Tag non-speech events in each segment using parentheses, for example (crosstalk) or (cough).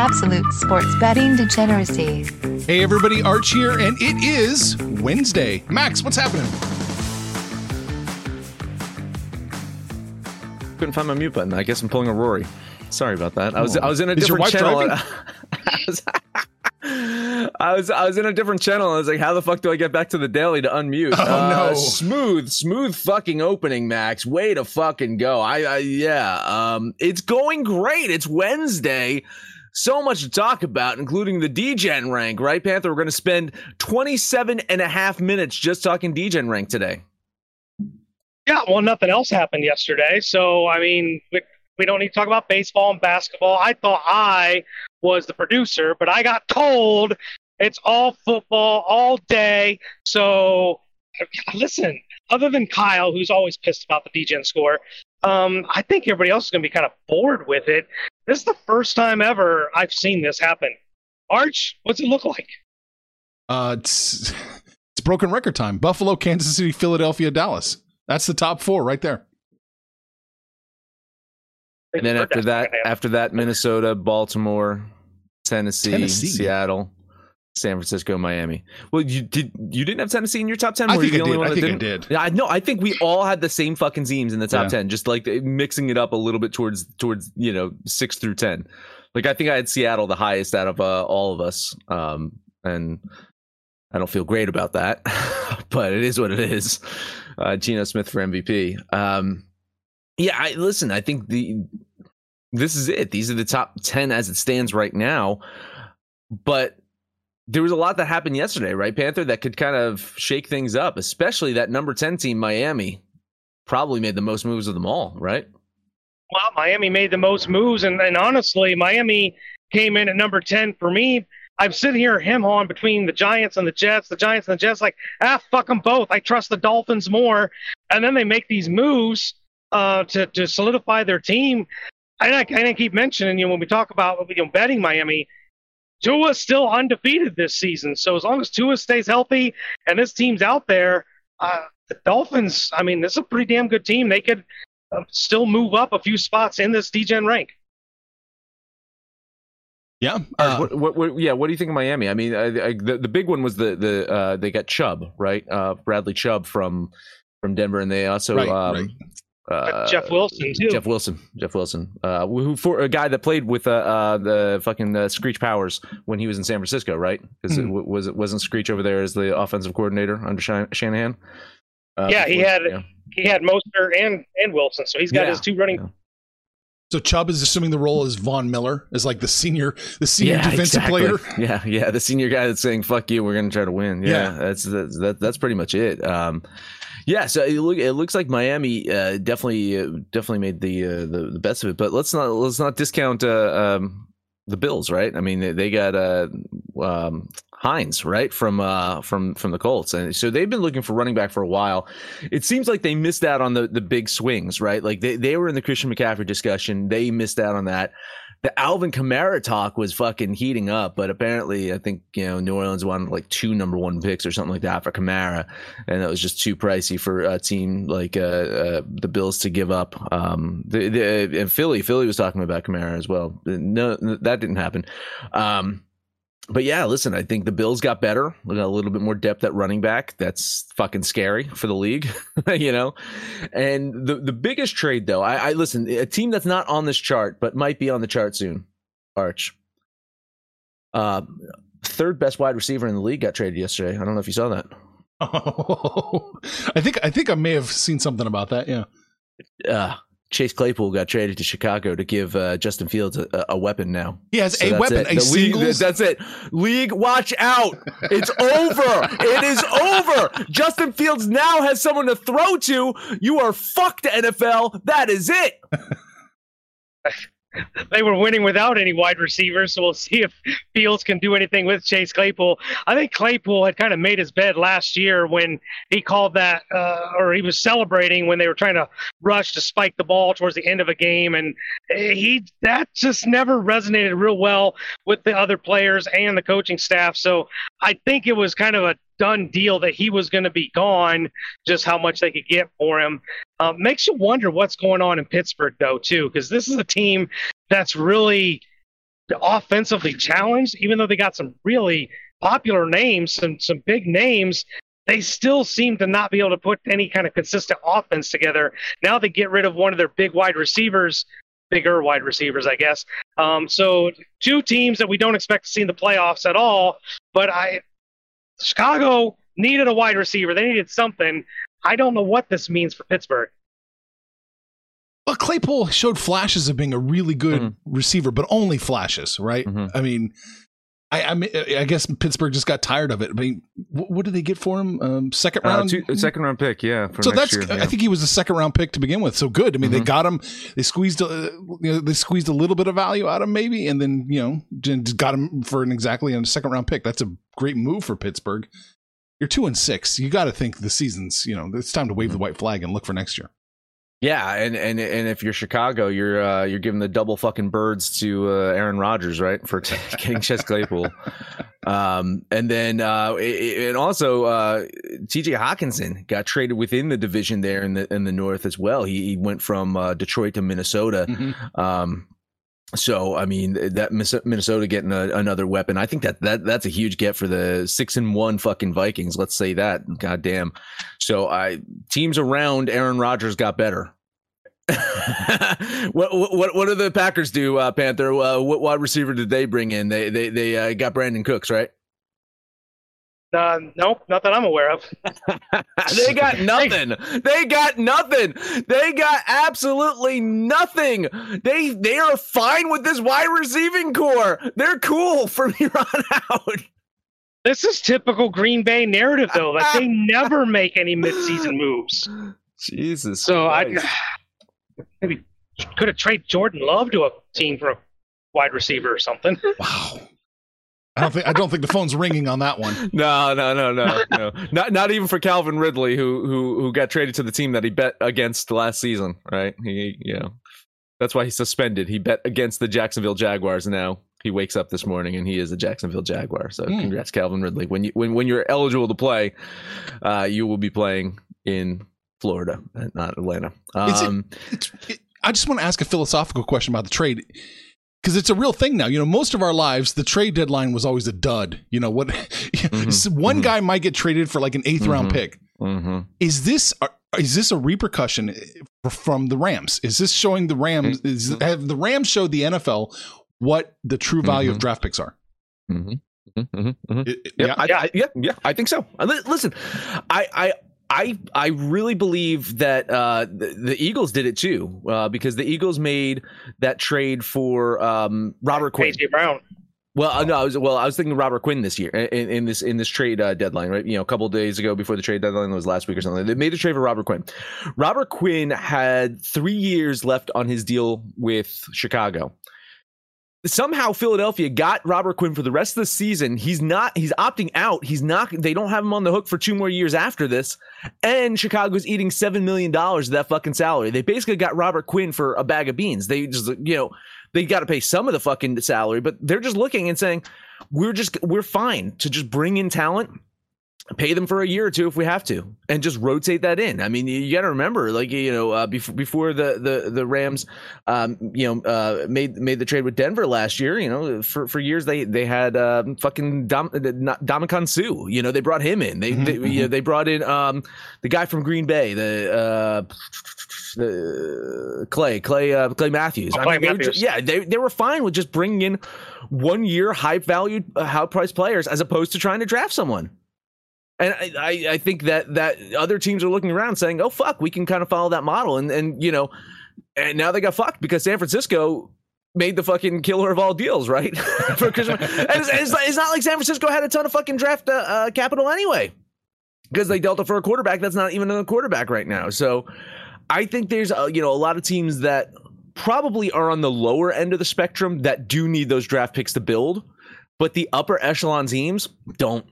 Absolute sports betting degeneracy. Hey everybody, Arch here, and it is Wednesday. Max, what's happening? Couldn't find my mute button. I guess I'm pulling a Rory. Sorry about that. I was Oh. I was in a Is different channel. I was, (laughs) I was I was in a different channel. I was like, how the fuck do I get back to the daily to unmute? Oh, Uh, no. Smooth, smooth fucking opening, Max. Way to fucking go. I, I yeah. Um, it's going great. It's Wednesday. So much to talk about, including the Degen rank, right, Panther? We're going to spend 27 and a half minutes just talking Degen rank today. Yeah, well, nothing else happened yesterday. So, I mean, we, we don't need to talk about baseball and basketball. I thought I was the producer, but I got told it's all football all day. So, listen, other than Kyle, who's always pissed about the Degen score, um, I think everybody else is going to be kind of bored with it. This is the first time ever I've seen this happen. Arch, what's it look like? Uh, it's, it's broken record time. Buffalo, Kansas City, Philadelphia, Dallas. That's the top four right there. And then after that, after that, Minnesota, Baltimore, Tennessee, Tennessee. Seattle, San Francisco, Miami. Well, you did you didn't have Tennessee in your top ten? I Were think the I only did. one I think I did. Yeah, I know. I think we all had the same fucking teams in the top Yeah. ten, just like mixing it up a little bit towards towards you know six through ten. Like I think I had Seattle the highest out of uh, all of us, um, and I don't feel great about that, (laughs) but it is what it is. Uh, Geno Smith for MVP. Um, yeah, I listen. I think the this is it. These are the top 10 as it stands right now. But there was a lot that happened yesterday, right, Panther, that could kind of shake things up, especially that number 10 team, Miami, probably made the most moves of them all, right? Well, Miami made the most moves, and, and honestly, Miami came in at number 10 for me. I'm sitting here hem hawing between the Giants and the Jets, the Giants and the Jets, like, ah, fuck them both. I trust the Dolphins more. And then they make these moves uh, to, to solidify their team. And I, I keep mentioning, you know, when we talk about you know, betting Miami, Tua's still undefeated this season. So as long as Tua stays healthy and this team's out there, uh, the Dolphins, I mean, this is a pretty damn good team. They could uh, still move up a few spots in this Degen rank. Yeah. Uh, what, what, what, yeah, what do you think of Miami? I mean, I, I, the the big one was the the uh, they got Chubb, right? Uh, Bradley Chubb from from Denver, and they also Right, um, right. Uh, Jeff Wilson, too. Jeff Wilson, Jeff Wilson, uh, who for a guy that played with uh, uh the fucking uh, Screech Powers when he was in San Francisco, right? Because Hmm. it w- was it wasn't Screech over there as the offensive coordinator under Shan- Shanahan. Uh, Yeah, he had- yeah. He had Mostert and, and Wilson, so he's got Yeah. his two running. Yeah. so Chubb is assuming the role as Von Miller, as like the senior, the senior Yeah, defensive exactly. player. (laughs) Yeah, yeah, the senior guy that's saying "fuck you," we're gonna try to win. Yeah, Yeah. that's that's that, that's pretty much it. Um, yeah, so it, look, it looks like Miami uh, definitely uh, definitely made the, uh, the the best of it. But let's not let's not discount uh, um, the Bills, right? I mean, they, got uh, um, Hines, right from uh, from from the Colts, and so they've been looking for running back for a while. It seems like they missed out on the the big swings, right? Like they they were in the Christian McCaffrey discussion, they missed out on that the Alvin Kamara talk was fucking heating up, but apparently, I think you know New Orleans wanted like two number one picks or something like that for Kamara, and it was just too pricey for a team like uh, uh, the Bills to give up. Um, the, the, and Philly, Philly was talking about Kamara as well. No, that didn't happen. Um, but yeah, listen, I think the Bills got better. We got a little bit more depth at running back. That's fucking scary for the league, (laughs) you know. And the the biggest trade, though, I, I listen, a team that's not on this chart but might be on the chart soon. Arch, uh, third best wide receiver in the league got traded yesterday. I don't know if you saw that. Oh, (laughs) I think I think I may have seen something about that. Yeah. Uh, Chase Claypool got traded to Chicago to give uh, Justin Fields a, a weapon now. He has So a weapon, it. a The league- singles. that's it. League, watch out. It's (laughs) over. It is over. Justin Fields now has someone to throw to. You are fucked, NFL. That is it. (laughs) (laughs) they were winning without any wide receivers, so we'll see if Fields can do anything with Chase Claypool. I think Claypool had kind of made his bed last year when he called that, uh, or he was celebrating when they were trying to rush to spike the ball towards the end of a game, and he that just never resonated real well with the other players and the coaching staff. So I think it was kind of a done deal that he was going to be gone. Just how much they could get for him. Uh, makes you wonder what's going on in Pittsburgh, though, too, because this is a team that's really offensively challenged. Even though they got some really popular names, some some big names, they still seem to not be able to put any kind of consistent offense together. Now they get rid of one of their big wide receivers, bigger wide receivers, I guess. Um, so two teams that we don't expect to see in the playoffs at all. But I, Chicago needed a wide receiver. They needed something. I don't know what this means for Pittsburgh. But Claypool showed flashes of being a really good Mhm. receiver, but only flashes, right? Mhm. I mean, I, I mean, I guess Pittsburgh just got tired of it. I mean, what, what did they get for him? Um, second Uh, round. two, second round pick, yeah. For so that's. year, yeah. I think he was a second round pick to begin with. So good. I mean, they Mhm. got him. They squeezed. Uh, you know, they squeezed a little bit of value out of him, maybe, and then you know, just got him for an exactly a second round pick. That's a great move for Pittsburgh. You're two and six. You got to think the season's. You know, it's time to wave the white flag and look for next year. Yeah, and and and if you're Chicago, you're uh, you're giving the double fucking birds to uh, Aaron Rodgers, right, for (laughs) getting Chase Claypool, um, and then uh, i- i- and also uh, T.J. Hockenson got traded within the division there in the in the North as well. He, he went from uh, Detroit to Minnesota. Um, so I mean that Minnesota getting a, another weapon, I think that that that's a huge get for the six and one fucking Vikings. Let's say that. God damn. So I teams around Aaron Rodgers got better. (laughs) what what what do the Packers do, uh, Panther? Uh, what wide receiver did they bring in? They they they uh, got Brandin Cooks, right? Uh, nope, not that I'm aware of. (laughs) they got nothing. They got nothing. They got absolutely nothing. They they are fine with this wide receiving corps. They're cool from (laughs) here on out. This is typical Green Bay narrative, though. Like they (laughs) never make any midseason moves. Jesus. So I (sighs) maybe could have traded Jordan Love to a team for a wide receiver or something. Wow. I don't think I don't think the phone's ringing on that one. (laughs) No, no, no, no, no. Not not even for Calvin Ridley, who who who got traded to the team that he bet against last season, right? He, you know, that's why he's suspended. He bet against the Jacksonville Jaguars, now he wakes up this morning and he is a Jacksonville Jaguar. So Hmm. congrats, Calvin Ridley. When you when when you're eligible to play, uh, you will be playing in Florida, not Atlanta. Um, It's, it, I just want to ask a philosophical question about the trade because it's a real thing now. You know, most of our lives, the trade deadline was always a dud. You know what? (laughs) one mhm. guy might get traded for like an 8th round Mhm. pick. mhm. Is this is this a repercussion from the Rams? Is this showing the Rams? Is, have the Rams showed the NFL what the true value of draft picks are? It- it- Yep, yeah. I, I, yeah, yeah, I think so. Uh, Listen, I, I, I, I really believe that uh, the, the Eagles did it too, uh, because the Eagles made that trade for um, Robert Quinn. AJ Brown. Well, uh, no, I was well, I was thinking Robert Quinn this year in, in this in this trade uh, deadline, right? You know, a couple of days ago before the trade deadline, was last week or something. They made a trade for Robert Quinn. Robert Quinn had three years left on his deal with Chicago. Somehow Philadelphia got Robert Quinn for the rest of the season. He's not. He's opting out. He's not. They don't have him on the hook for two more years after this. And Chicago's eating seven million dollars of that fucking salary. They basically got Robert Quinn for a bag of beans. They just, you know, they got to pay some of the fucking salary, but they're just looking and saying, we're just we're fine to just bring in talent, pay them for a year or two if we have to, and just rotate that in. I mean, you, got to remember, like you know, uh, before before the the the Rams, um, you know, uh, made made the trade with Denver last year. You know, for for years they they had um, fucking Dom, not Ndamukong Suh. You know, they brought him in. They they, you know, they brought in um the guy from Green Bay, the uh the Clay Clay uh, Clay Matthews. Oh, Clay they were ju- Matthews. yeah, they they were fine with just bringing in one year high valued, uh, high priced players as opposed to trying to draft someone. And I, I, think that that other teams are looking around saying, "Oh fuck, we can kind of follow that model." And and you know, and now they got fucked because San Francisco made the fucking killer of all deals, right? (laughs) For it's, it's, it's not like San Francisco had a ton of fucking draft uh, uh, capital anyway, because they dealt it for a quarterback that's not even a quarterback right now. So I think there's uh, you know a lot of teams that probably are on the lower end of the spectrum that do need those draft picks to build, but the upper echelon teams don't.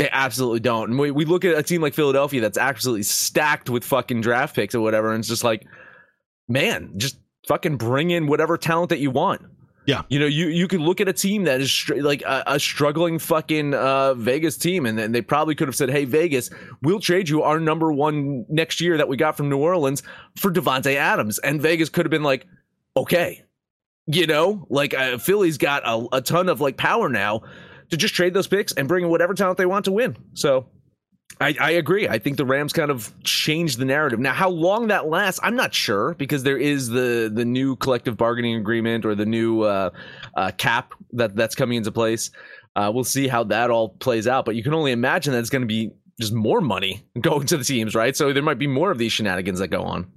They absolutely don't. And we, we look at a team like Philadelphia that's absolutely stacked with fucking draft picks or whatever, and it's just like, man, just fucking bring in whatever talent that you want. Yeah. You know, you you could look at a team that is str- like a, a struggling fucking uh, Vegas team, and then they probably could have said, "Hey, Vegas, we'll trade you our number one next year that we got from New Orleans for Davante Adams," and Vegas could have been like, "Okay." You know, like uh, Philly's got a, a ton of like power now to just trade those picks and bring in whatever talent they want to win. So I, I agree. I think the Rams kind of changed the narrative. Now, how long that lasts, I'm not sure because there is the the new collective bargaining agreement or the new uh, uh, cap that that's coming into place. Uh, we'll see how that all plays out. But you can only imagine that it's going to be just more money (laughs) going to the teams, right? So there might be more of these shenanigans that go on.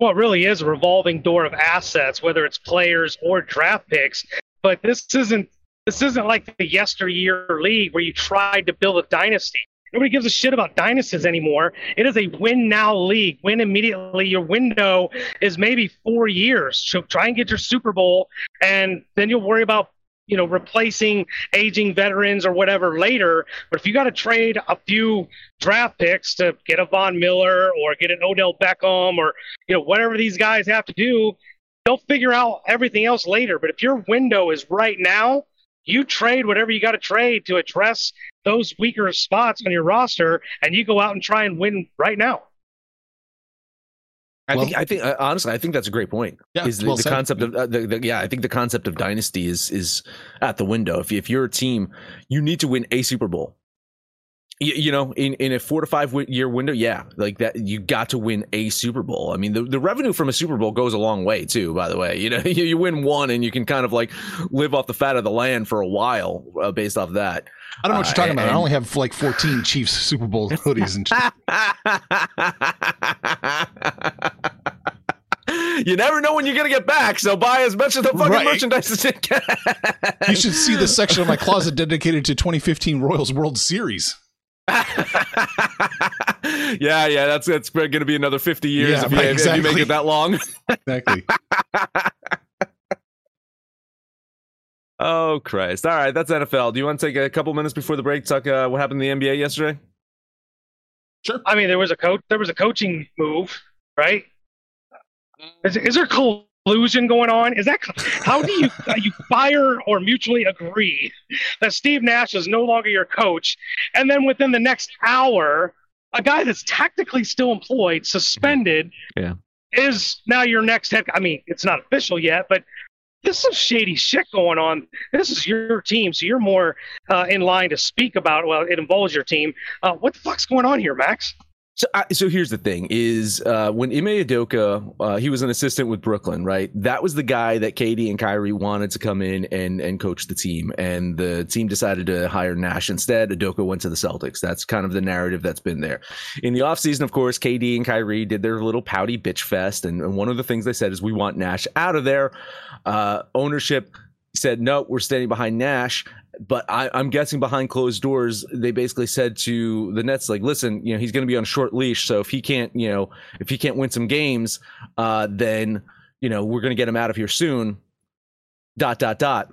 well, it really is a revolving door of assets, whether it's players or draft picks. But this isn't this isn't like the yesteryear league where you tried to build a dynasty. Nobody gives a shit about dynasties anymore. It is a win now league. Win immediately. Your window is maybe four years. So try and get your Super Bowl, and then you'll worry about you know replacing aging veterans or whatever later. But if you got to trade a few draft picks to get a Von Miller or get an Odell Beckham or you know whatever these guys have to do, they'll figure out everything else later. But if your window is right now, you trade whatever you got to trade to address those weaker spots on your roster, and you go out and try and win right now. I Well- think I think uh, honestly, I think that's a great point. Yeah, is the, well the concept of uh, the, the, yeah, I think the concept of dynasty is is at the window. If if you're a team, you need to win a Super Bowl. You, you know, in, in a four to five year window, yeah, like that, you got to win a Super Bowl. I mean, the, the revenue from a Super Bowl goes a long way too. By the way, you know, (laughs) you, you win one and you can kind of like live off the fat of the land for a while uh, based off that. I don't know what you're Uh, talking about. I only have like 14 Chiefs Super Bowl (laughs) hoodies and you never know when you're gonna get back, so buy as much of the fucking Right. merchandise as you can. You should see the section of my closet dedicated to 2015 Royals World Series. (laughs) yeah, yeah, that's that's going to be another 50 years Yeah, if, you, right, if you make it that long. (laughs) Exactly. (laughs) oh Christ! All right, that's NFL. Do you want to take a couple minutes before the break to talk uh, what happened in the NBA yesterday? Sure. I mean, there was a coach. There was a coaching move, right? Is, is there collusion going on? Is that how do you you fire or mutually agree that Steve Nash is no longer your coach, and then within the next hour, a guy that's technically still employed, suspended, Yeah. is now your next head? I mean, it's not official yet, but there's some shady shit going on. This is your team, so you're more uh, in line to speak about. Well, it involves your team. Uh, what the fuck's going on here, Max? So, I, so here's the thing: is uh, when Ime Udoka, uh, he was an assistant with Brooklyn, right? That was the guy that KD and Kyrie wanted to come in and and coach the team, and the team decided to hire Nash instead. Udoka went to the Celtics. That's kind of the narrative that's been there. In the offseason, of course, KD and Kyrie did their little pouty bitch fest, and, and one of the things they said is, "We want Nash out of there." Uh, ownership said, "No, we're standing behind Nash." But I, I'm guessing behind closed doors, they basically said to the Nets, like, listen, you know, he's going to be on short leash. So if he can't, you know, if he can't win some games, uh, then, you know, we're going to get him out of here soon. Dot, dot, dot.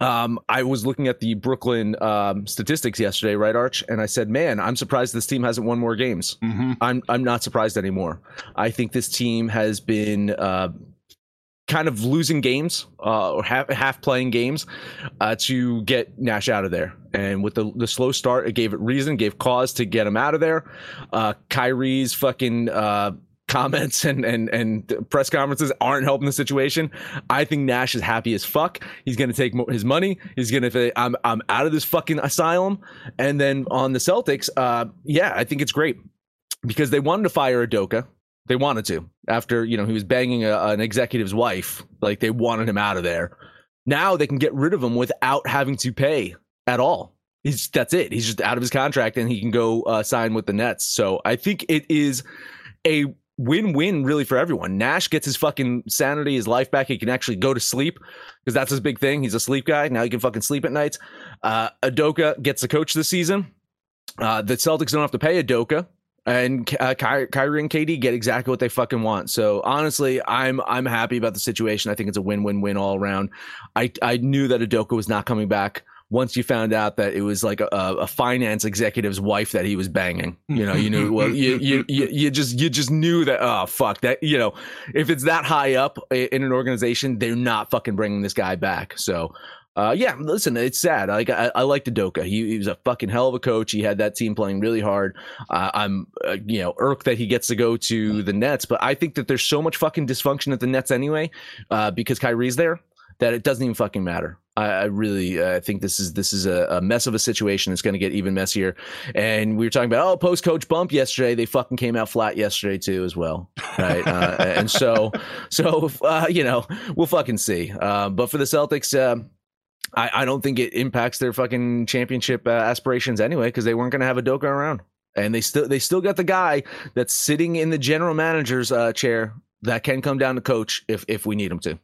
Um, I was looking at the Brooklyn um, statistics yesterday, right, Arch? And I said, man, I'm surprised this team hasn't won more games. hmm I'm I'm not surprised anymore. I think this team has been uh, kind of losing games uh, or half half playing games uh, to get Nash out of there. And with the the slow start, it gave it reason, gave cause to get him out of there. Uh, Kyrie's fucking. Uh, comments (laughs) and, and and press conferences aren't helping the situation. I think Nash is happy as fuck. He's going to take his money. He's going to say, I'm I'm out of this fucking asylum. And then on the Celtics, uh, yeah, I think it's great because they wanted to fire Udoka. They wanted to after you know he was banging a, an executive's wife. Like they wanted him out of there. Now they can get rid of him without having to pay at all. He's that's it. He's just out of his contract and he can go uh, sign with the Nets. So I think it is a win win really for everyone. Nash gets his fucking sanity, his life back. He can actually go to sleep because that's his big thing. He's a sleep guy. Now he can fucking sleep at nights. Uh, Udoka gets the coach this season. Uh, the Celtics don't have to pay Udoka and uh, Ky- Kyrie and KD get exactly what they fucking want. So honestly, I'm I'm happy about the situation. I think it's a win win win all around. I I knew that Udoka was not coming back once you found out that it was like a, a finance executive's wife that he was banging. You know, you knew well you, you (laughs) you you just you just knew that oh fuck that you know if it's that high up in an organization, they're not fucking bringing this guy back. So uh, yeah, listen, it's sad. Like I, I liked Udoka. He, he, was a fucking hell of a coach. He had that team playing really hard. Uh, I'm, uh, you know, irked that he gets to go to the Nets, but I think that there's so much fucking dysfunction at the Nets anyway, uh, because Kyrie's there that it doesn't even fucking matter. I, I really uh, think this is this is a, a mess of a situation. It's going to get even messier. And we were talking about oh post coach bump yesterday. They fucking came out flat yesterday too as well, right? uh, and so (laughs) so uh, you know we'll fucking see. Uh, but for the Celtics. I, I don't think it impacts their fucking championship uh, aspirations anyway because they weren't going to have Udoka around, and they still they still got the guy that's sitting in the general manager's uh, chair that can come down to coach if if we need him to.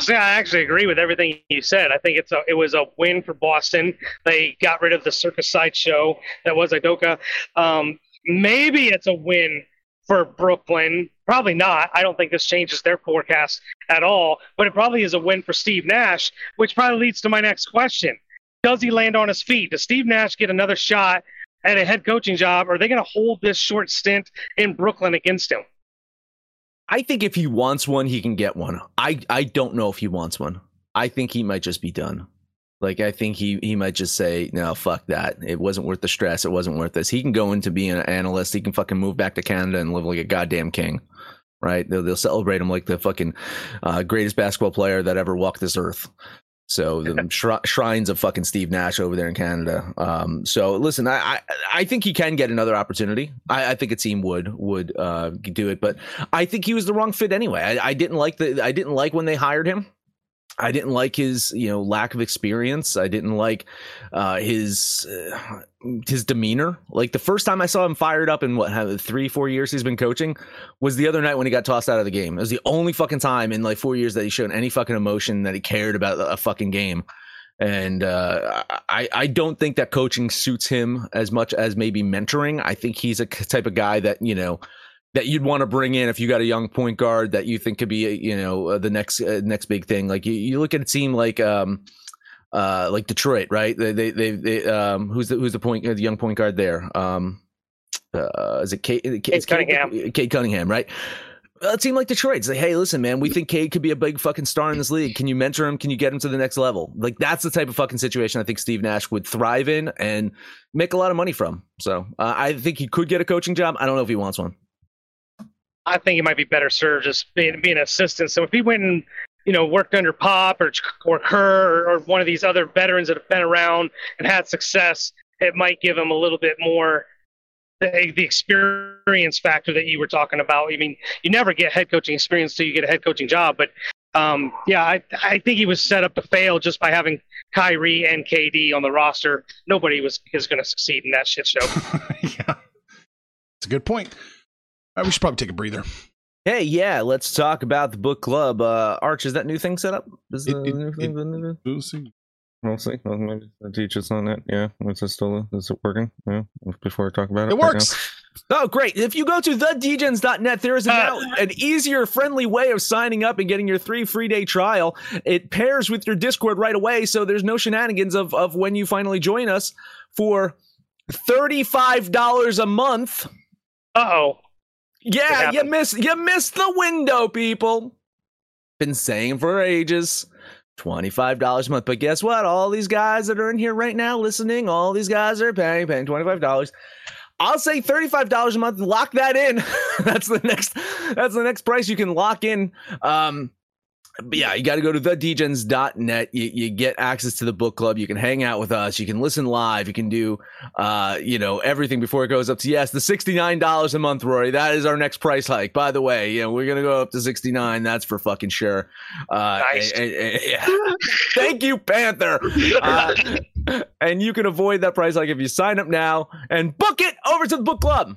See, I actually agree with everything you said. I think it's a it was a win for Boston. They got rid of the circus sideshow that was Udoka. Um, maybe it's a win for Brooklyn. Probably not. I don't think this changes their forecast at all, but it probably is a win for Steve Nash, which probably leads to my next question. Does he land on his feet? Does Steve Nash get another shot at a head coaching job? Or are they going to hold this short stint in Brooklyn against him? I think if he wants one, he can get one. I, I don't know if he wants one. I think he might just be done. Like I think he he might just say, no, fuck that. It wasn't worth the stress. It wasn't worth this. He can go into being an analyst. He can fucking move back to Canada and live like a goddamn king. Right? They'll, they'll celebrate him like the fucking uh, greatest basketball player that ever walked this earth. So the shrines of fucking Steve Nash over there in Canada. Um, so listen, I, I, I think he can get another opportunity. I, I think a team would would uh, do it, but I think he was the wrong fit anyway. I, I didn't like the I didn't like when they hired him. I didn't like his, you know, lack of experience. I didn't like uh, his uh, his demeanor. Like the first time I saw him fired up in what three, four years he's been coaching was the other night when he got tossed out of the game. It was the only fucking time in like four years that he showed any fucking emotion that he cared about a fucking game. And uh, I I don't think that coaching suits him as much as maybe mentoring. I think he's a type of guy that you know that you'd want to bring in if you got a young point guard that you think could be, you know, uh, the next uh, next big thing. Like you, you look at a team like um, uh, like Detroit, right? They they they, they um, who's the who's the point the young point guard there? Um, uh, is it Kate Cade Cunningham? Cade Cunningham, right? A team like Detroit, it's like, hey, listen, man, we think Cade could be a big fucking star in this league. Can you mentor him? Can you get him to the next level? Like that's the type of fucking situation I think Steve Nash would thrive in and make a lot of money from. So uh, I think he could get a coaching job. I don't know if he wants one. I think he might be better served just being being an assistant. So if he went and you know worked under Pop or or Kerr or, or one of these other veterans that have been around and had success, it might give him a little bit more the, the experience factor that you were talking about. I mean, you never get head coaching experience till you get a head coaching job, but um, yeah, I, I think he was set up to fail just by having Kyrie and KD on the roster. Nobody was is going to succeed in that shit show. (laughs) yeah, it's a good point. Right, we should probably take a breather. Hey, yeah, let's talk about the book club. Uh, Arch, is that new thing set up? Is the it, new thing? It, we'll see. We'll see. Maybe the teacher's on it. Yeah. Is it still is it working? Yeah. Before I talk about it. It works. Right oh, great. If you go to thedegens.net, there is now uh, an easier, friendly way of signing up and getting your three free day trial. It pairs with your Discord right away, so there's no shenanigans of, of when you finally join us for $35 a month. Uh oh. Yeah, you missed you missed the window, people. Been saying for ages. $25 a month. But guess what? All these guys that are in here right now listening, all these guys are paying, paying $25. I'll say $35 a month. Lock that in. (laughs) that's the next that's the next price you can lock in. Um but yeah, you got to go to thedegens.net. You, you get access to the book club. You can hang out with us. You can listen live. You can do, uh, you know, everything before it goes up to yes, the sixty nine dollars a month, Rory. That is our next price hike. By the way, you know, we're gonna go up to sixty nine. That's for fucking sure. Uh, nice. And, and, and, yeah. (laughs) Thank you, Panther. Uh, (laughs) and you can avoid that price hike if you sign up now and book it over to the book club.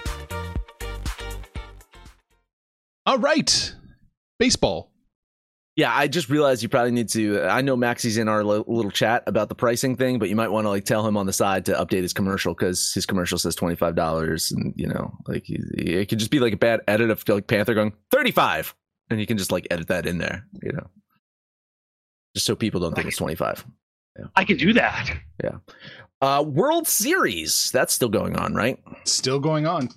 All right. Baseball. Yeah, I just realized you probably need to. I know Maxie's in our li- little chat about the pricing thing, but you might want to like tell him on the side to update his commercial because his commercial says twenty five dollars, and you know, like he- it could just be like a bad edit of like Panther going thirty five, and you can just like edit that in there, you know, just so people don't think it's twenty five. I can do that. Yeah. Uh, World Series that's still going on, right? Still going on.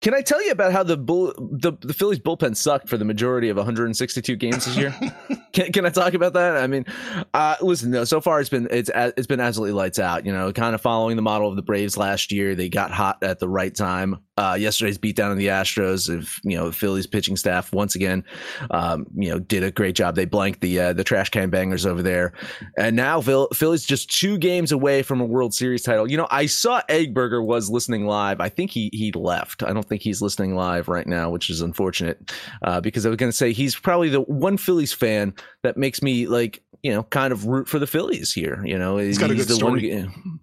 Can I tell you about how the bull, the the Phillies bullpen sucked for the majority of 162 games this year? (laughs) can, can I talk about that? I mean, uh, listen, no, so far it's been it's it's been absolutely lights out. You know, kind of following the model of the Braves last year. They got hot at the right time. Uh, yesterday's beatdown on the Astros of you know the Phillies pitching staff once again, um, you know, did a great job. They blanked the uh, the trash can bangers over there, and now Phil, Phillies just two games away from a World Series title. You know, I saw Eggberger was listening live. I think he he left. I don't think he's listening live right now, which is unfortunate uh, because I was going to say he's probably the one Phillies fan that makes me like you know kind of root for the Phillies here. You know, He's got a good story. One,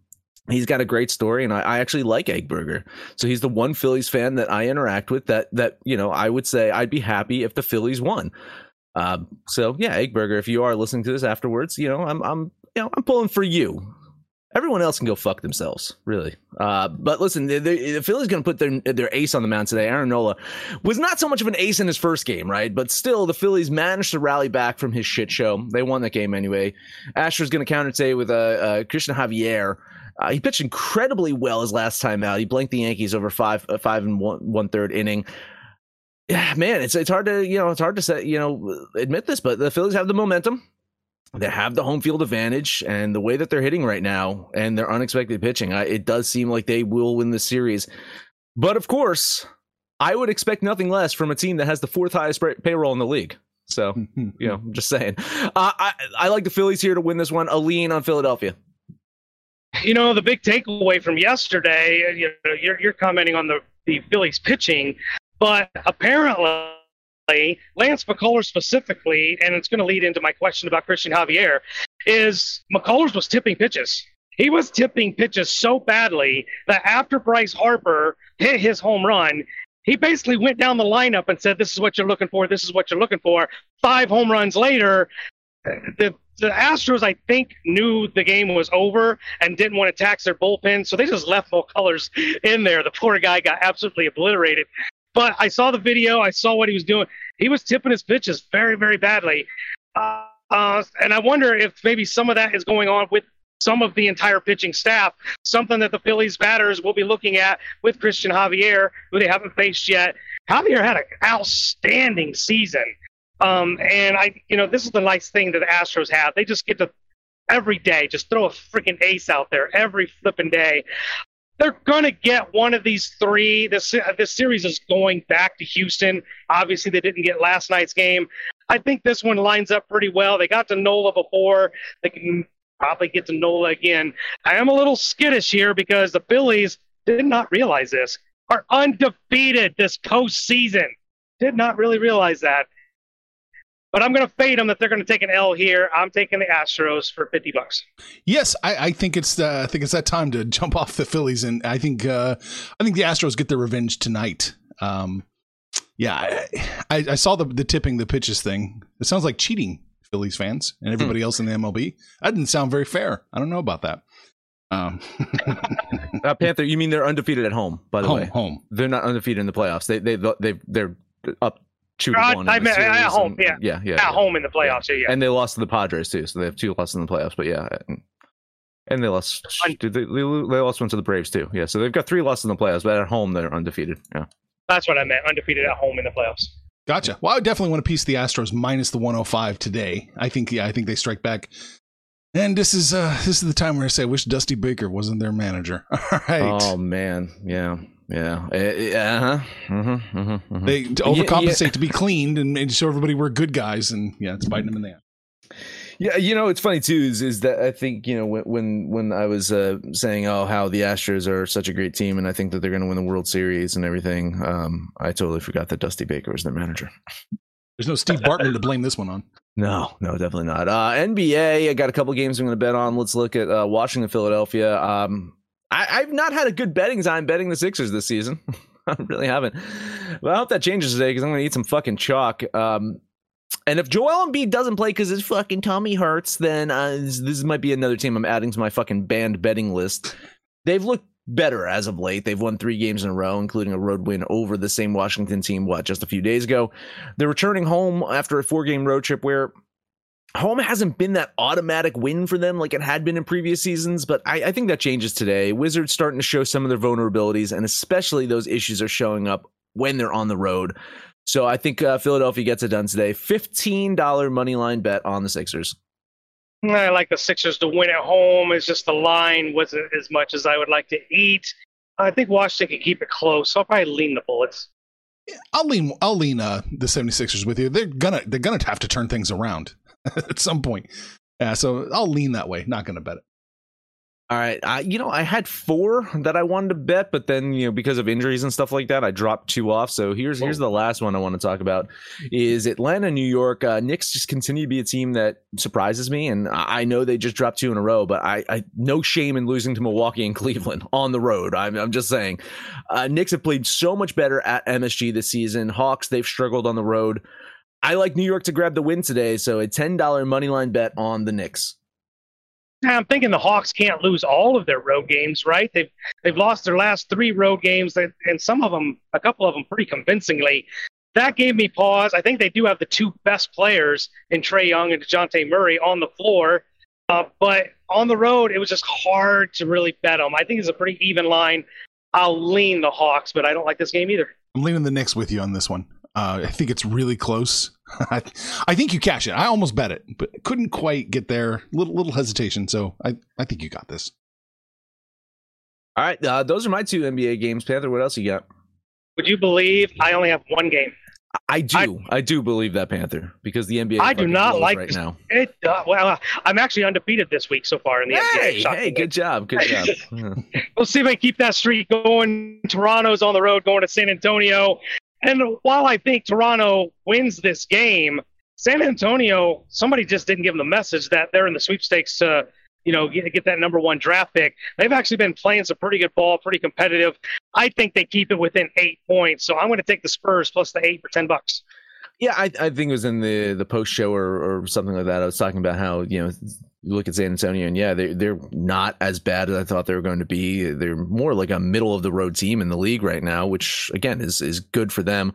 He's got a great story, and I, I actually like Eggburger. So he's the one Phillies fan that I interact with. That that you know, I would say I'd be happy if the Phillies won. Uh, so yeah, Eggburger, if you are listening to this afterwards, you know, I'm I'm you know I'm pulling for you. Everyone else can go fuck themselves, really. Uh, but listen, the, the, the Phillies going to put their their ace on the mound today. Aaron Nola was not so much of an ace in his first game, right? But still, the Phillies managed to rally back from his shit show. They won that game anyway. Asher's going to counter today with uh, uh, Cristian Javier. Uh, he pitched incredibly well his last time out. He blanked the Yankees over five uh, five and one one third inning. Yeah, man, it's it's hard to you know it's hard to say you know admit this, but the Phillies have the momentum. They have the home field advantage, and the way that they're hitting right now, and their unexpected pitching, I, it does seem like they will win the series. But of course, I would expect nothing less from a team that has the fourth highest pay- payroll in the league. So (laughs) you know, I'm just saying. Uh, I I like the Phillies here to win this one. A lean on Philadelphia. You know, the big takeaway from yesterday, you know, you're, you're commenting on the, the Phillies pitching, but apparently, Lance McCullers specifically, and it's going to lead into my question about Cristian Javier, is McCullers was tipping pitches. He was tipping pitches so badly that after Bryce Harper hit his home run, he basically went down the lineup and said, This is what you're looking for. This is what you're looking for. Five home runs later, the the Astros, I think, knew the game was over and didn't want to tax their bullpen, so they just left McCullers in there. The poor guy got absolutely obliterated. But I saw the video. I saw what he was doing. He was tipping his pitches very, very badly. Uh, uh, and I wonder if maybe some of that is going on with some of the entire pitching staff, something that the Phillies batters will be looking at with Cristian Javier, who they haven't faced yet. Javier had an outstanding season. Um, and I, you know, this is the nice thing that the Astros have. They just get to every day just throw a freaking ace out there every flipping day. They're gonna get one of these three. This uh, this series is going back to Houston. Obviously, they didn't get last night's game. I think this one lines up pretty well. They got to Nola before. They can probably get to Nola again. I am a little skittish here because the Phillies did not realize this. Are undefeated this postseason. Did not really realize that. But I'm going to fade them that they're going to take an L here. I'm taking the Astros for 50 bucks. Yes, I, I think it's uh, I think it's that time to (laughs) jump off the Phillies, and I think uh, I think the Astros get their revenge tonight. Um, yeah, I, I, I saw the the tipping the pitches thing. It sounds like cheating, Phillies fans and everybody else in the MLB. That didn't sound very fair. I don't know about that. Um, (laughs) Uh, Panther, you mean they're undefeated at home? By the home, way, home. they're not undefeated in the playoffs. They they they they're up two to one. in I the meant at home, and- yeah. yeah, yeah, At yeah. home in the playoffs, yeah. yeah. and they lost to the Padres too, so they have two losses in the playoffs. But yeah, and, and they lost. Did they, they they lost one to the Braves too? Yeah, so they've got three losses in the playoffs, but at home they're undefeated. Yeah. That's what I meant. Undefeated at home in the playoffs. Gotcha. Well, I would definitely want to piece the Astros minus the 105 today. I think, yeah, I think they strike back. And this is uh this is the time where I say, I wish Dusty Baker wasn't their manager. (laughs) All right. Oh man, yeah, yeah, uh huh. Mm-hmm, mm-hmm, mm-hmm. they to Yeah, overcompensate to be cleaned and, and show everybody we're good guys, and yeah, it's biting them in the ass. Yeah, you know, it's funny too. Is is that I think you know when when when I was uh, saying oh how the Astros are such a great team and I think that they're going to win the World Series and everything. Um, I totally forgot that Dusty Baker was their manager. There's no Steve Bartman to blame this one on. No, no, definitely not. Uh, NBA, I got a couple games I'm going to bet on. Let's look at uh, Washington, Philadelphia. Um, I, I've not had a good betting time betting the Sixers this season. (laughs) I really haven't. But I hope that changes today because I'm going to eat some fucking chalk. Um, and if Joel Embiid doesn't play because his fucking tummy hurts, then uh, this, this might be another team I'm adding to my fucking banned betting list. They've looked better as of late. They've won three games in a row, including a road win over the same Washington team, what, just a few days ago. They're returning home after a four game road trip where home hasn't been that automatic win for them like it had been in previous seasons, but I, I think that changes today. Wizards starting to show some of their vulnerabilities, and especially those issues are showing up when they're on the road. So I think uh, Philadelphia gets it done today. $15 money line bet on the Sixers. I like the Sixers to win at home. It's just the line wasn't as much as I would like to eat. I think Washington can keep it close, so I'll probably lean the Bullets. I'll lean I'll lean uh the 76ers with you. They're gonna they're gonna have to turn things around (laughs) at some point. Yeah, so I'll lean that way. Not gonna bet it. All right. I, you know, I had four that I wanted to bet, but then, you know, because of injuries and stuff like that, I dropped two off. So here's here's the last one I want to talk about is Atlanta, New York. Uh, Knicks just continue to be a team that surprises me. And I I know they just dropped two in a row, but I, I no shame in losing to Milwaukee and (laughs) Cleveland on the road. I'm, I'm just saying. Uh, Knicks have played so much better at MSG this season. Hawks, they've struggled on the road. I like New York to grab the win today. So a $10 money line bet on the Knicks. I'm thinking the Hawks can't lose all of their road games, right? They've they've lost their last three road games, and some of them, a couple of them, pretty convincingly. That gave me pause. I think they do have the two best players in Trae Young and Dejounte Murray on the floor, uh, but on the road, it was just hard to really bet them. I think it's a pretty even line. I'll lean the Hawks, but I don't like this game either. I'm leaning the Knicks with you on this one. Uh, I think it's really close. (laughs) I, I think you cash it. I almost bet it, but couldn't quite get there. Little little hesitation. So I, I think you got this. All right. Uh, those are my two NBA games. Panther, what else you got? Would you believe I only have one game? I do. I, do believe that Panther because the NBA. I do not like right this- now. It uh, well, I'm actually undefeated this week so far in the NBA. Hey, hey, good job, good job. (laughs) We'll see if I keep that streak going. Toronto's on the road going to San Antonio. And while I think Toronto wins this game, San Antonio, somebody just didn't give them the message that they're in the sweepstakes to, you know, get, get that number one draft pick. They've actually been playing some pretty good ball, pretty competitive. I think they keep it within eight points. So I'm going to take the Spurs plus the eight for 10 bucks. Yeah, I, I think it was in the the post show or, or something like that. I was talking about how you know look at San Antonio and yeah, they they're not as bad as I thought they were going to be. They're more like a middle of the road team in the league right now, which again is is good for them.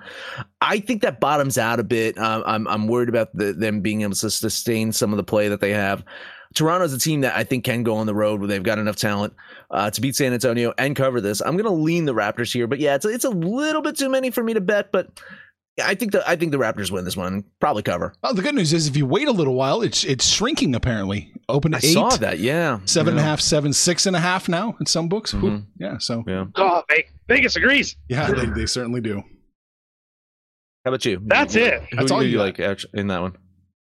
I think that bottoms out a bit. Um, I'm I'm worried about the, them being able to sustain some of the play that they have. Toronto's a team that I think can go on the road where they've got enough talent uh, to beat San Antonio and cover this. I'm going to lean the Raptors here, but yeah, it's it's a little bit too many for me to bet, but. Yeah, I think the I think the Raptors win this one. Probably cover. Well, the good news is if you wait a little while, it's it's shrinking apparently. Open I to eight, saw that. Yeah, seven and a yeah. half, seven, six and a half now in some books. Whew. Mhm. Yeah, so Yeah. Oh, Ve- Vegas agrees. yeah, they, they certainly do. How about you? That's Who- it. Who, That's who all do you you got. like actu- in that one?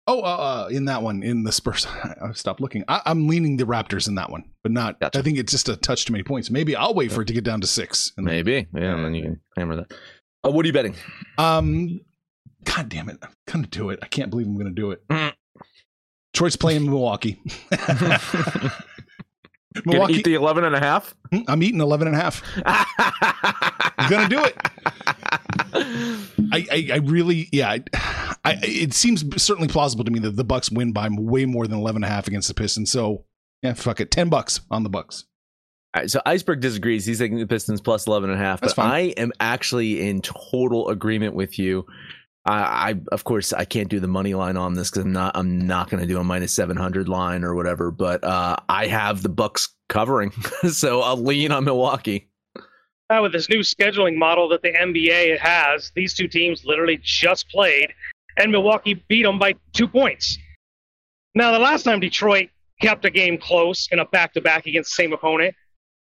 Oh, uh, uh, in that one, in the Spurs, (laughs) I stopped looking. I, I'm leaning the Raptors in that one, but not. Gotcha. I think it's just a touch too many points. Maybe I'll wait for it to get down to six. And then- Maybe. Yeah, and then you can hammer that. Uh, what are you betting? Um, God damn it, I'm gonna do it. I can't believe I'm gonna do it. Mm. Detroit's playing (laughs) Milwaukee. (laughs) Milwaukee. eat the 11 and a half? Hmm, I'm eating 11 and a half. I'm (laughs) gonna do it. I, I, I really, yeah. I, I, it seems certainly plausible to me that the Bucks win by way more than 11 and a half against the Pistons. So, yeah, fuck it. 10 bucks on the Bucks. All right, so Iceberg disagrees. He's taking the Pistons plus 11 and a half, That's but fine. I am actually in total agreement with you. I, I of course I can't do the money line on this because I'm not I'm not going to do a minus 700 line or whatever. But uh, I have the Bucks covering, (laughs) so I'll lean on Milwaukee. Uh, with this new scheduling model that the NBA has, these two teams literally just played, and Milwaukee beat them by two points. Now, the last time Detroit kept a game close in a back-to-back against the same opponent,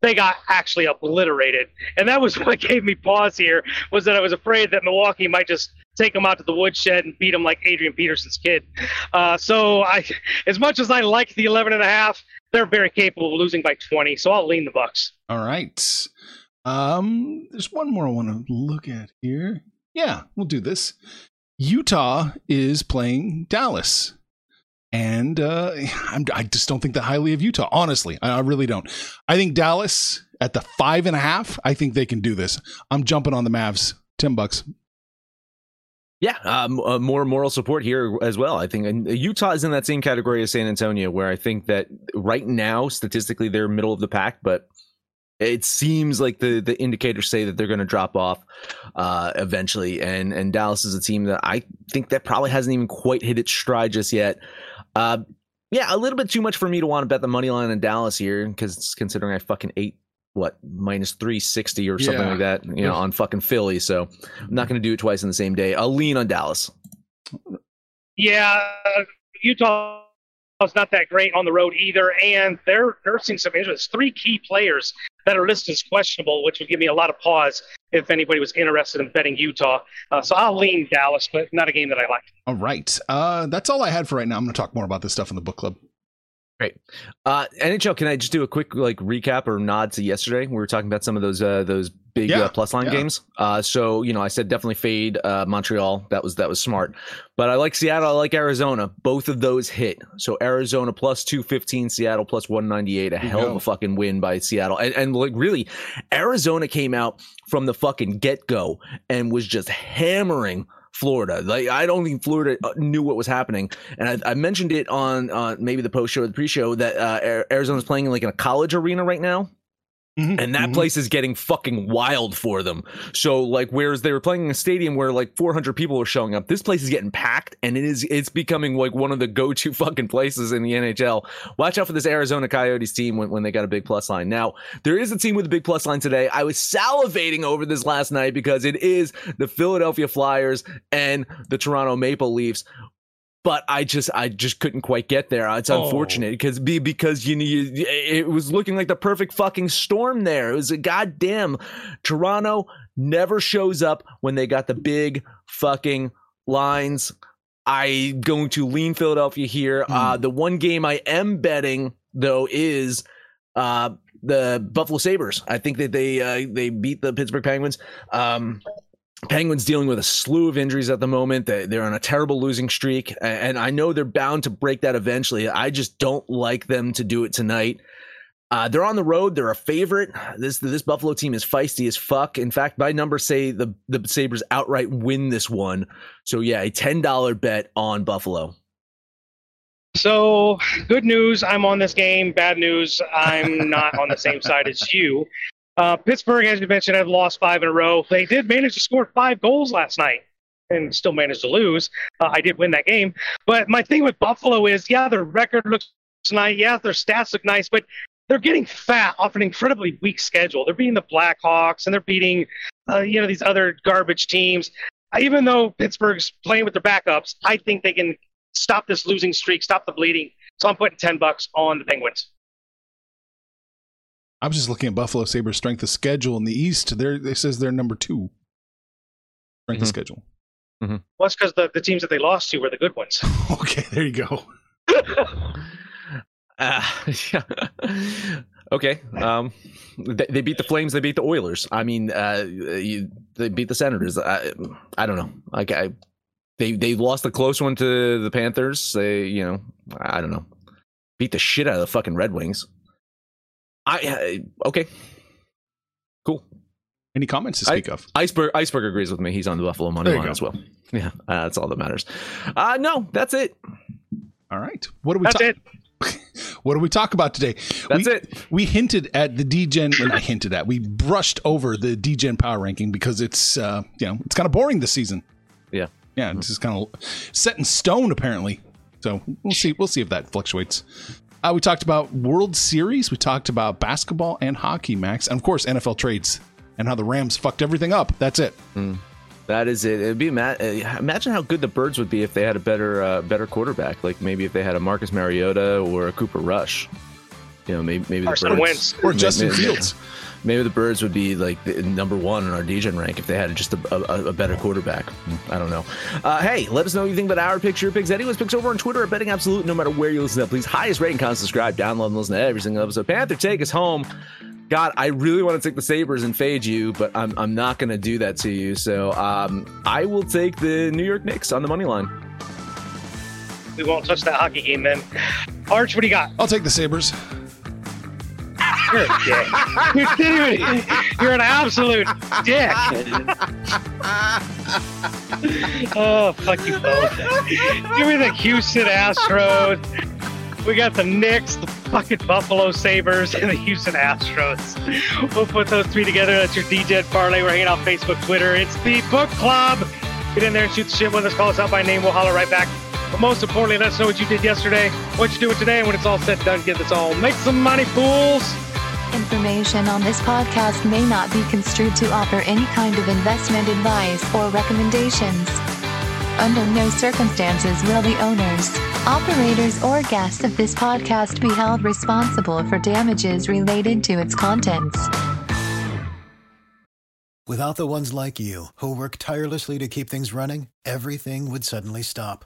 they got actually obliterated, and that was (laughs) what gave me pause here. Was that I was afraid that Milwaukee might just take them out to the woodshed and beat them like Adrian Peterson's kid. Uh, so, I, as much as I like the 11 and a half, they're very capable of losing by 20. So I'll lean the Bucks. All right. Um, there's one more I want to look at here. Yeah, we'll do this. Utah is playing Dallas. And uh, (laughs) I just don't think that highly of Utah. Honestly, I, I really don't. I think Dallas at the five and a half. I think they can do this. I'm jumping on the Mavs. Ten bucks. Yeah, um, uh, more moral support here as well. I think and Utah is in that same category as San Antonio, where I think that right now statistically they're middle of the pack, but it seems like the the indicators say that they're going to drop off uh, eventually. And and Dallas is a team that I think that probably hasn't even quite hit its stride just yet. Uh, yeah, a little bit too much for me to want to bet the money line in Dallas here, because considering I fucking ate what minus 360 or something Yeah. like that you know on fucking philly so i'm not going to do it twice in the same day i'll lean on dallas Yeah, Utah is not that great on the road either, and they're nursing some injuries. Three key players that are listed as questionable, which would give me a lot of pause if anybody was interested in betting Utah. Uh, so I'll lean Dallas, but not a game that I like. All right. Uh, that's all I had for right now. I'm going to talk more about this stuff in the book club. Uh nhl can i just do a quick like recap or nod to yesterday? We were talking about some of those uh those big Yeah, uh, plus line yeah. games. Uh so you know i said definitely fade uh montreal. That was that was smart. But i like seattle. I like arizona. Both of those hit. So arizona plus 215 seattle plus 198 a you hell of a fucking win by seattle. And, and like really arizona came out from the fucking get-go and was just hammering Florida. Like I don't think Florida uh, knew what was happening, and I, I mentioned it on uh, maybe the post show or the pre show that uh, Ar- Arizona's playing in like in a college arena right now, Mhm, and that mhm. place is getting fucking wild for them. So like, whereas they were playing in a stadium where like 400 people were showing up, this place is getting packed, and it is it's becoming like one of the go to (laughs) fucking places in the NHL. Watch out for this Arizona Coyotes team when, when they got a big plus line. Now there is a team with a big plus line today. I was salivating over this last night because it is the Philadelphia Flyers and the Toronto Maple Leafs. But I just, I just couldn't quite get there. It's Oh. unfortunate because be because you know you, it was looking like the perfect fucking storm there. It was a goddamn Toronto never shows up when they got the big fucking lines. I going to lean Philadelphia here. Uh, the one game I am betting though is uh, the Buffalo Sabres. I think that they uh, they beat the Pittsburgh Penguins. Um, Penguins dealing with a slew of injuries at the moment. They, they're on a terrible losing streak, and I know they're bound to break that eventually. I just don't like them to do it tonight. Uh, they're on the road. They're a favorite. This this Buffalo team is feisty as fuck. In fact, my numbers say the the Sabres outright win this one. So yeah, a ten dollar bet on Buffalo. So, good news, I'm on this game. Bad news, I'm not on the same side as you. Uh, Pittsburgh, as you mentioned, have lost five in a row. They did manage to score five goals last night and still managed to lose. Uh, I did win that game. But my thing with Buffalo is, yeah, their record looks nice. Yeah, their stats look nice, but they're getting fat off an incredibly weak schedule. They're beating the Blackhawks and they're beating, uh, you know, these other garbage teams. Even though Pittsburgh's playing with their backups, I think they can stop this losing streak, stop the bleeding. So I'm putting 10 bucks on the Penguins. I was just looking at Buffalo Sabres strength of schedule in the East. There, it says they're number two. Strength of Mhm. schedule. Well, that's because the, the teams that they lost to were the good ones. (laughs) (laughs) Okay, there you go. Uh, (laughs) yeah. okay. Um, they, they beat the Flames. They beat the Oilers. I mean, uh, you, they beat the Senators. I, I don't know. Like I, they they lost the close one to the Panthers. They, you know, I don't know. Beat the shit out of the fucking Red Wings. I uh, okay. Cool. Any comments to speak of? Iceberg Iceberg agrees with me. He's on the Buffalo money There line go. as well. Yeah, uh, that's all that matters. Uh no, that's it. All right. What are we That's talking? it. (laughs) What do we talk about today? That's we, it. We hinted at the Degen, and I hinted at. We brushed over the Degen power ranking because it's uh, you know it's kind of boring this season. Yeah. Yeah, it's just kind of set in stone apparently. So we'll see. We'll see if that fluctuates. Uh, we talked about World Series. We talked about basketball and hockey, Max, and of course NFL trades and how the Rams fucked everything up. That's it. That is it. It'd be uh, imagine how good the Birds would be if they had a better uh, better quarterback. Like maybe if they had a Marcus Mariota or a Cooper Rush. You know, maybe maybe the Carson Birds Wentz. Or Justin maybe- Fields. Maybe the Birds would be like the number one in our Degen rank if they had just a, a, a better quarterback. I don't know. Uh, hey, let us know what you think about our picks, your picks, anyone's picks over on Twitter at Betting Absolute. No matter where you listen to, please highest rating, comment, subscribe, download, and listen to every single episode. Panther, take us home. God, I really want to take the Sabres and fade you, but I'm, I'm not going to do that to you. So um, I will take the New York Knicks on the money line. We won't touch that hockey game man. Arch, what do you got? I'll take the Sabres. You're a dick. You didn't even- You're an absolute dick. oh, fuck you both. Give me the Houston Astros. We got the Knicks, the fucking Buffalo Sabres, and the Houston Astros. We'll put those three together. That's your DJ parlay. We're hanging out Facebook, Twitter. It's the book club. Get in there and shoot the shit with us. Call us out by name. We'll holler right back. But most importantly, let us know what you did yesterday, what you're doing today, and when it's all said and done, get this all. Make some money, fools. Information on this podcast may not be construed to offer any kind of investment advice or recommendations. Under no circumstances will the owners, operators, or guests of this podcast be held responsible for damages related to its contents. Without the ones like you, who work tirelessly to keep things running, everything would suddenly stop.